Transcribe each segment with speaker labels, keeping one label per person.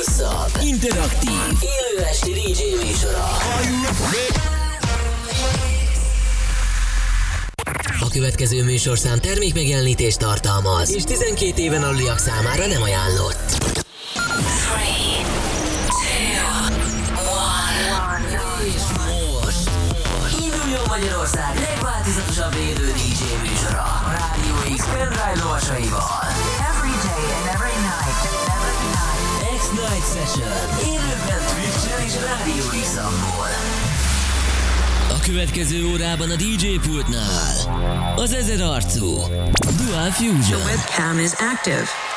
Speaker 1: leghosszabb, interaktív, élő esti DJ műsora. A következő műsorszám termékmegjelenítést tartalmaz, és 12 éven aluliak számára nem ajánlott. És most induljon Magyarország legváltozatosabb élő DJ műsora a Rádió X pendrive lovasaival. Session élőben Twitch-en és Rádió x A következő órában a DJ pultnál az ezer arcú Dual Fusion.
Speaker 2: Webcam is active.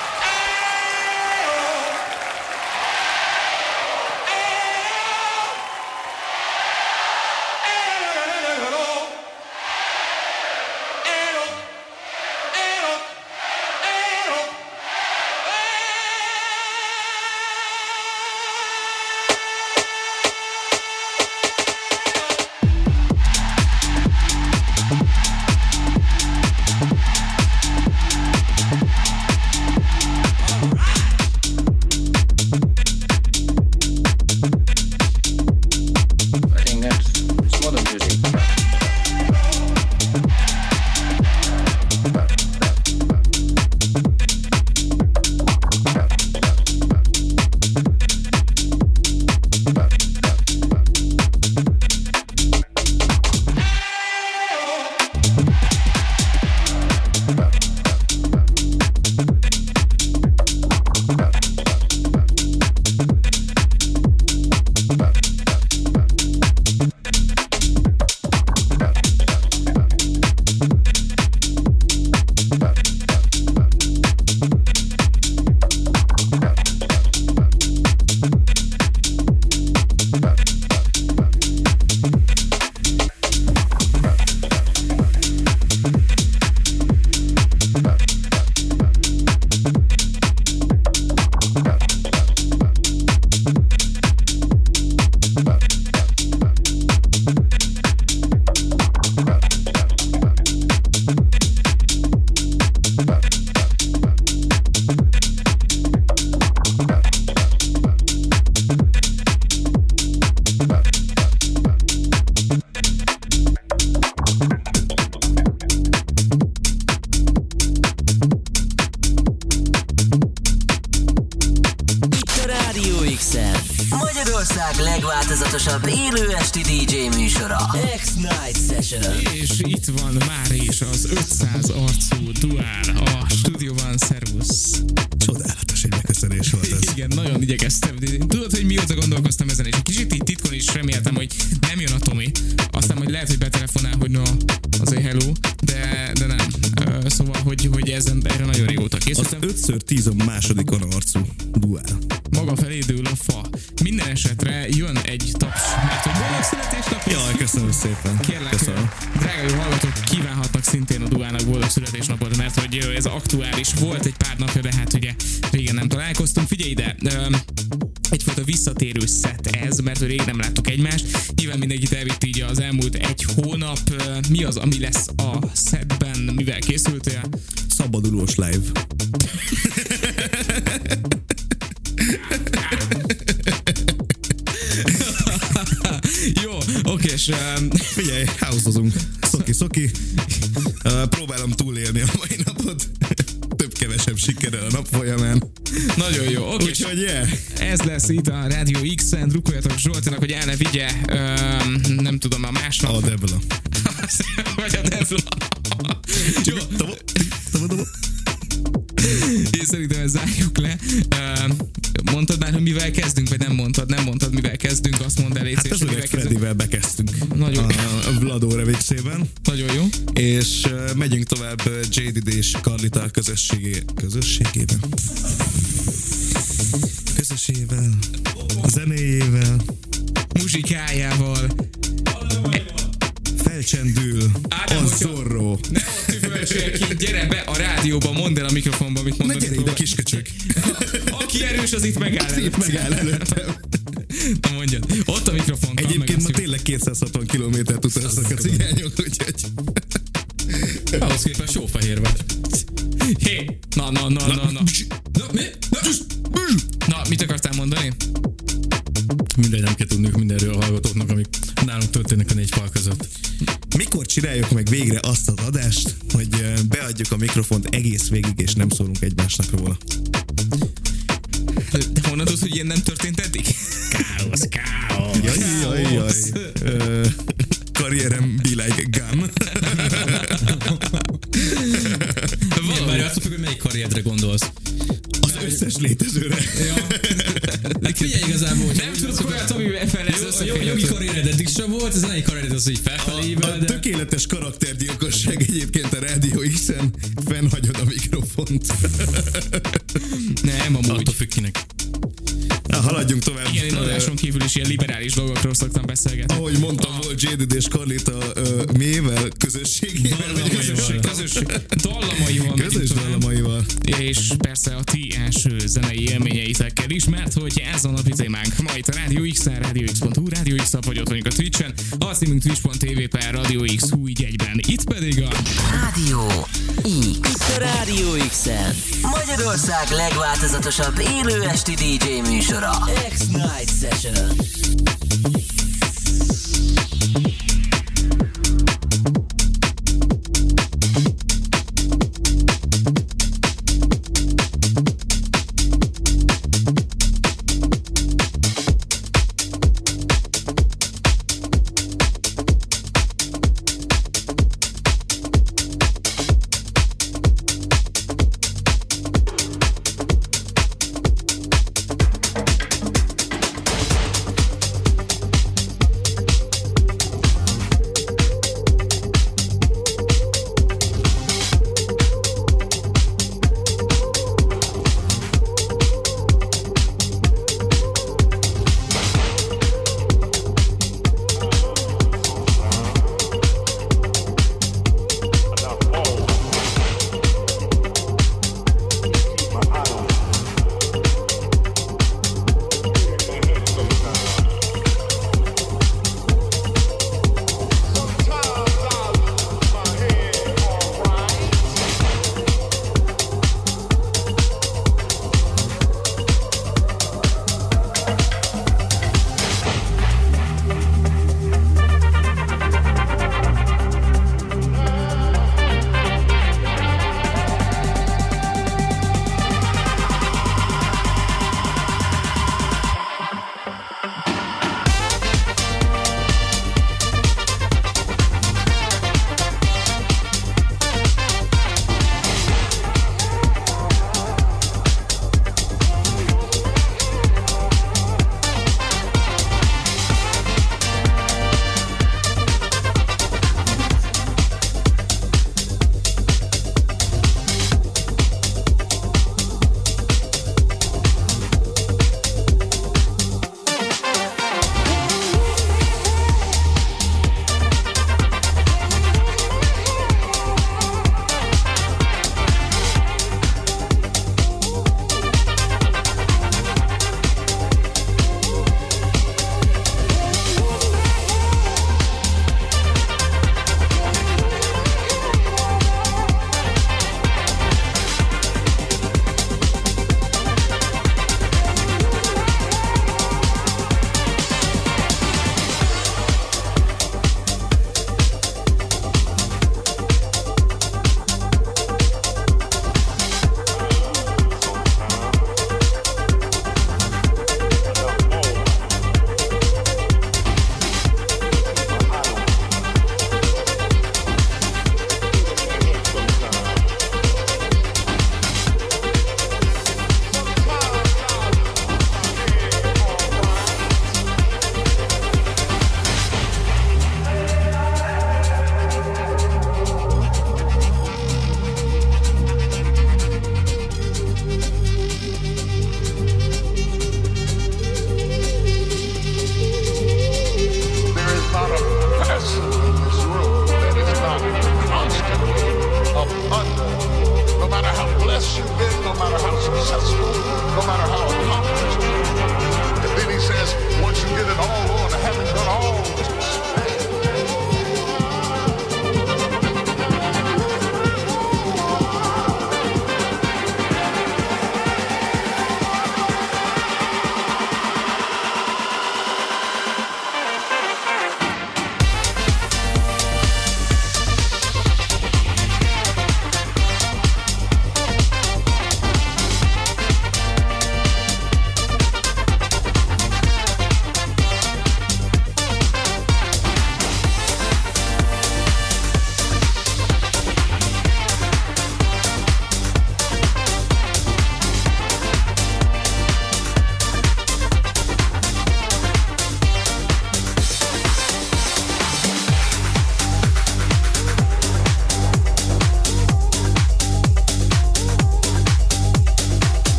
Speaker 3: És öm,
Speaker 4: Figyelj, house Szoki, szoki. Uh, próbálom túlélni a mai napot. Több-kevesebb sikerrel a nap folyamán.
Speaker 3: nagyon jó, és
Speaker 4: Úgyhogy, yeah.
Speaker 3: Ez lesz itt a Rádió X-en, drukkoljatok Zsoltinak, hogy el ne vigye, öm, nem tudom, a másnap.
Speaker 4: A Debla.
Speaker 3: Vagy a Devla. Jó, én szerintem ezt zárjuk le. Öm, Mondtad már, hogy mivel kezdünk, vagy nem mondtad? Nem mondtad, mivel kezdünk, azt mondd el,
Speaker 4: Hát az öreg. Fredivel bekezdtünk.
Speaker 3: Nagyon.
Speaker 4: A, Vladó remixében.
Speaker 3: Nagyon jó.
Speaker 4: És uh, megyünk tovább JDD és Carlita közösségé, közösségében. Közösségével, zenéjével,
Speaker 3: Muzsikájával.
Speaker 4: Felcsendül
Speaker 3: Ádám,
Speaker 4: a Zorro.
Speaker 3: Ne ott ki, gyere be a rádióba, mondd el a mikrofonba, mit
Speaker 4: Ne
Speaker 3: mondani
Speaker 4: gyere ide,
Speaker 3: próbál.
Speaker 4: kisköcsög!
Speaker 3: Aki erős, az itt megáll.
Speaker 4: Itt megáll előttem.
Speaker 3: Na mondjad. Ott a mikrofon.
Speaker 4: Egyébként ma tényleg 260 kilométert utaztak a cigányok, úgyhogy...
Speaker 3: Ahhoz képest sófehér vagy. Hé, na, na, na, na, na.
Speaker 4: Na, mi? Na,
Speaker 3: Na, mit akartál
Speaker 2: elmondani?
Speaker 4: Mindegy, nem kell tudniuk mindenről a hallgatóknak, amik nálunk történnek a négy fal között. Mikor csináljuk meg végre azt az adást, hogy beadjuk a mikrofont egész végig, és nem szólunk egymásnak róla?
Speaker 2: De honnan tudod, hogy ilyen nem történt eddig? Káosz, káosz.
Speaker 4: Jaj, jaj, jaj. Ö, Karrierem be like gum.
Speaker 3: Már attól függ, hogy melyik karrierre gondolsz.
Speaker 4: Az összes létezőre.
Speaker 3: Hát figyelj igazából, hogy
Speaker 2: Nem tudok olyat, amivel fel ez
Speaker 3: jó, a jogi karriered eddig sem volt, ez zenei karriered az, hogy felfelé
Speaker 4: A
Speaker 3: de...
Speaker 4: tökéletes karaktergyilkosság egyébként a Rádió X-en fennhagyod a mikrofont.
Speaker 2: Nem, amúgy.
Speaker 4: Attól függ kinek. Na, haladjunk tovább.
Speaker 2: Igen, én adáson kívül is ilyen liberális dolgokról szoktam beszélgetni.
Speaker 4: Ahogy mondtam, volt Jaded és Carlita uh, mével, közösségével,
Speaker 2: Közösség, közösség, dallamaival
Speaker 4: közös dallamaival.
Speaker 2: és persze a ti első zenei élményeitekkel is, mert hogy ez a napi témánk ma itt a Rádió X-en, rádióx.hu, Rádió x vagy ott vagyunk a Twitch-en, a címünk twitch.tv per Rádió X hú így egyben. Itt pedig a
Speaker 1: Rádió X. Itt a Rádió x Magyarország legváltozatosabb élő esti DJ műsora. X-Night Session.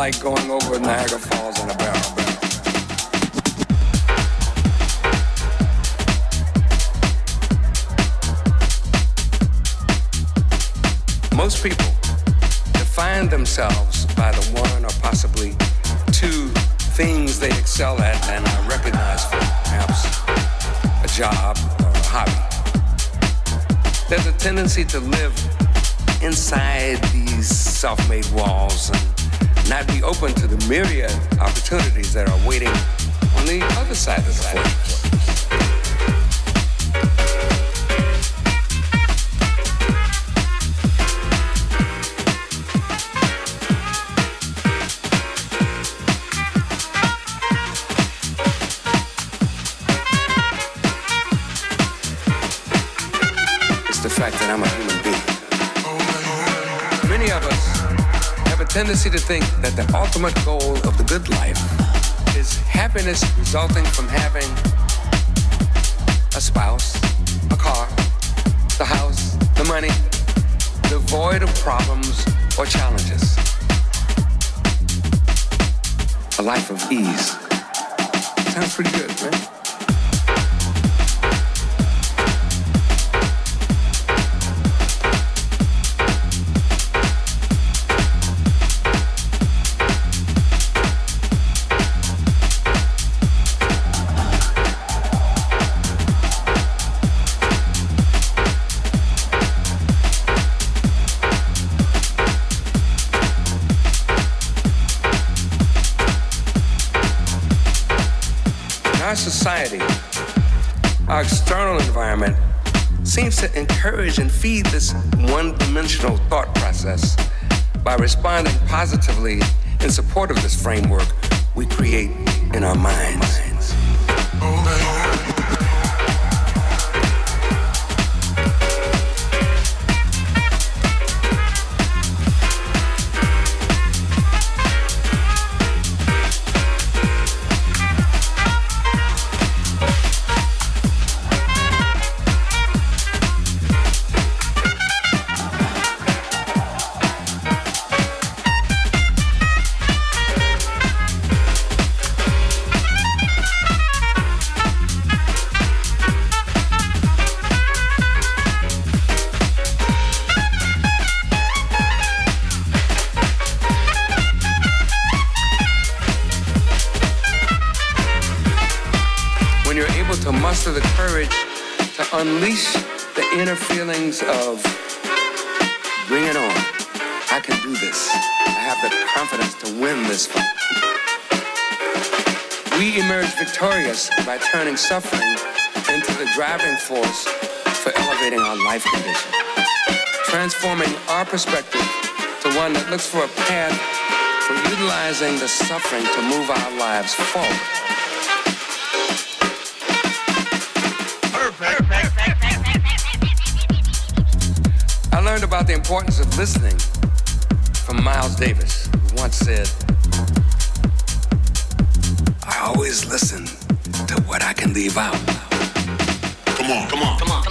Speaker 5: Like going tendency to think that the ultimate goal of the good life is happiness resulting from having a spouse, a car, the house, the money, devoid of problems or challenges. A life of ease. Sounds pretty good, right? Society, our external environment seems to encourage and feed this one dimensional thought process by responding positively in support of this framework we create in our minds. Courage to unleash the inner feelings of bring it on. I can do this. I have the confidence to win this fight. We emerge victorious by turning suffering into the driving force for elevating our life condition, transforming our perspective to one that looks for a path for utilizing the suffering to move our lives forward. Learned about the importance of listening from Miles Davis, who once said, I always listen to what I can leave out. Come on, come on, come on.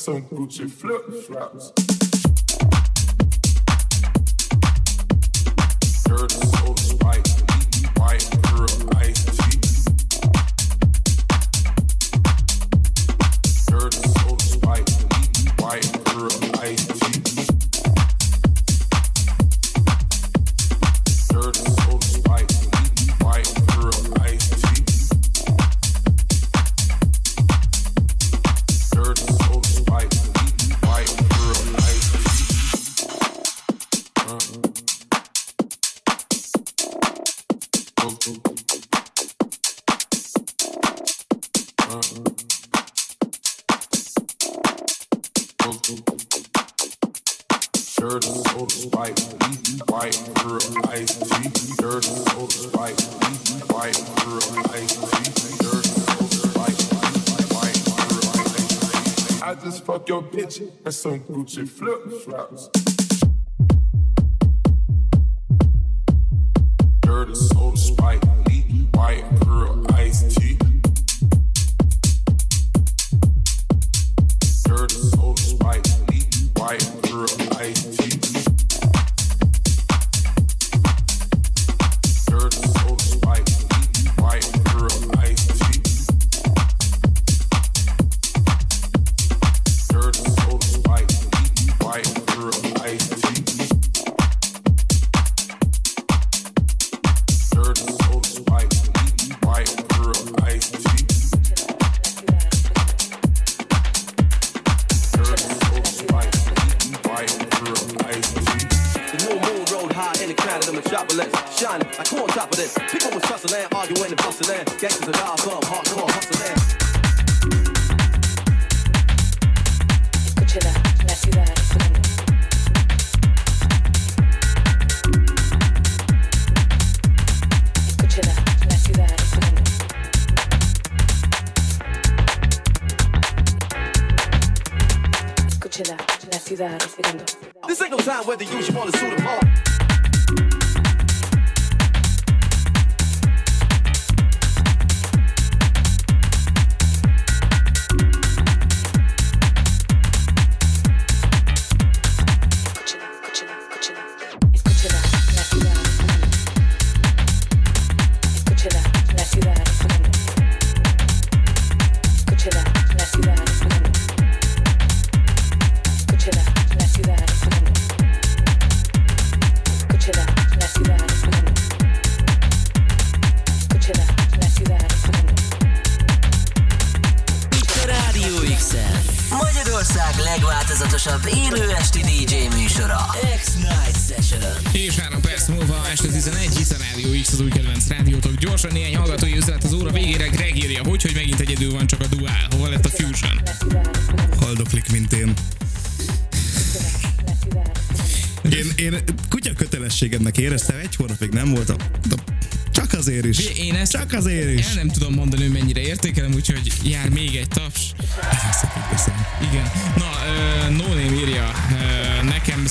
Speaker 6: Some Gucci flip flops. roots and flip.
Speaker 2: Este 11 itt a Rádió X az új kedvenc rádiótok. Gyorsan néhány hallgatói üzenet az óra végére. Greg írja, hogy, hogy megint egyedül van csak a duál. Hova lett a Fusion?
Speaker 4: Haldoklik, mint én. Én, én kutya kötelességemnek éreztem, egy hónapig nem voltam. De csak azért is.
Speaker 2: Én ezt
Speaker 4: Csak azért is.
Speaker 2: El nem tudom mondani, hogy mennyire értékelem, úgyhogy jár még egy taps. Igen. Na, uh, No Name írja, uh, nekem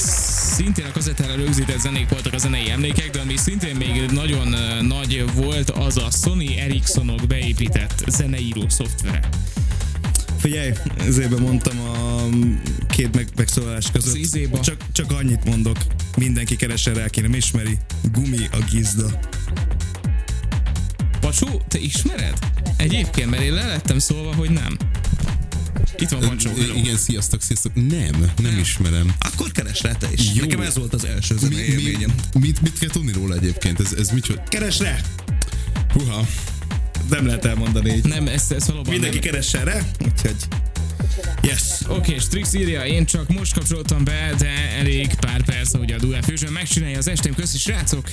Speaker 2: szintén a kazettára rögzített zenék voltak a zenei emlékek, de ami szintén még nagyon nagy volt, az a Sony Ericssonok beépített zeneíró szoftvere.
Speaker 4: Figyelj, ezért mondtam a két meg, megszólalás között.
Speaker 2: Az izéba.
Speaker 4: Csak, csak annyit mondok. Mindenki keresse rá, aki nem ismeri. Gumi a gizda.
Speaker 2: Pacsó, te ismered? Egyébként, mert én le lettem szólva, hogy nem. Itt van hello.
Speaker 7: Igen, sziasztok, sziasztok. Nem, nem ismerem.
Speaker 4: Akkor keres rá te is.
Speaker 7: Jó.
Speaker 4: Nekem ez volt az első
Speaker 7: Mi,
Speaker 4: zenei
Speaker 7: mi,
Speaker 4: élményem.
Speaker 7: mit, mit kell tudni róla egyébként? Ez, ez micsoda?
Speaker 4: Keres rá!
Speaker 7: Huha.
Speaker 4: Nem lehet elmondani így.
Speaker 2: Nem, ez, ez valóban
Speaker 4: Mindenki
Speaker 2: nem.
Speaker 4: keressen rá, úgyhogy Yes.
Speaker 2: Oké, okay, Strix írja, én csak most kapcsoltam be, de elég pár perc, hogy a Dual Fusion megcsinálja az estém. Köszi srácok,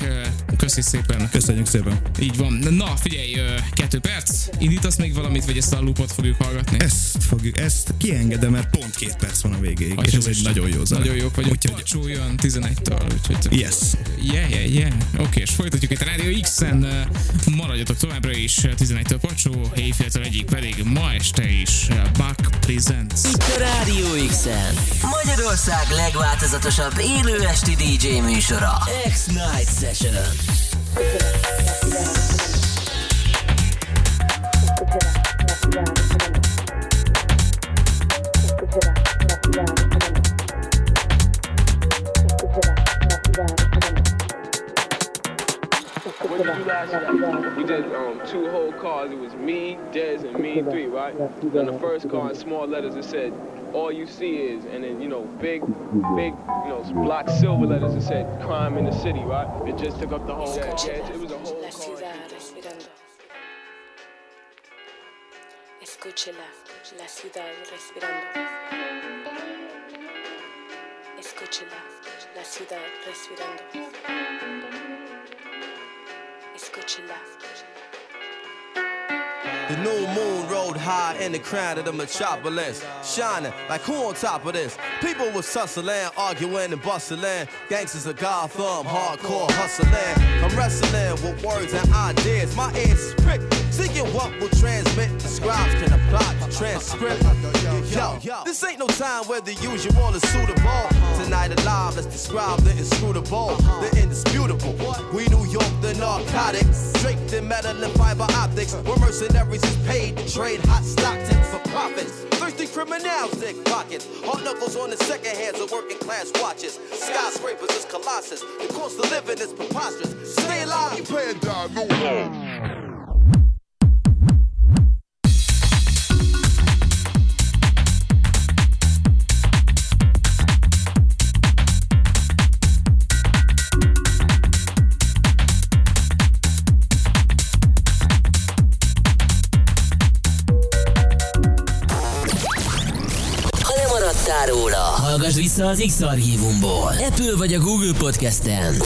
Speaker 2: köszi szépen.
Speaker 4: Köszönjük szépen.
Speaker 2: Így van. Na, figyelj, kettő perc. Indítasz még valamit, vagy ezt a loopot fogjuk hallgatni?
Speaker 4: Ezt fogjuk, ezt kiengedem, mert pont két perc van a végéig, és
Speaker 2: Atya
Speaker 4: ez egy nagyon jó zene.
Speaker 2: Nagyon jók vagyunk.
Speaker 4: Úgyhogy
Speaker 2: jön 11-től. Úgyhogy
Speaker 4: Yes.
Speaker 2: Yeah, yeah, yeah. Oké, okay, és folytatjuk itt a Rádió X-en. Maradjatok továbbra is 11-től Pacsó, éjféltől egyik pedig ma este is Buck Presents.
Speaker 1: Itt a Rádió X-en. Magyarország legváltozatosabb élő esti DJ műsora. X-Night Session.
Speaker 8: What did um, two whole cars. It was me, Dez, and me three, right? On the first car, in small letters, it said, "All you see is," and then you know, big, big, you know, block silver letters. It said, "Crime in the city," right? It just took up the whole. Yeah, yeah, it, it was a whole car.
Speaker 9: Escúchela, la ciudad respirando. Escúchela, la ciudad respirando. Escúchela.
Speaker 10: The new moon rode high in the crown of the metropolis, shining like who on top of this? People was tussling, arguing and bustling. Gangsters of Gotham, hardcore hustling. I'm wrestling with words and ideas. My ears is pricked, seeking what will transmit. The scribes can apply to transcript. Yo, this ain't no time where the usual is suitable. Tonight alive, let's describe the inscrutable, the indisputable. We New York, the narcotics, draped in metal and fiber optics. Where mercenaries is paid to trade hot stock tips for profits. Thirsty criminals dig pockets. Hard knuckles on the second hands of working class watches. Skyscrapers is colossus. The cost of living is preposterous. Stay alive, you paying down no
Speaker 1: hallgass vissza az X-Archívumból. Apple vagy a Google Podcasten.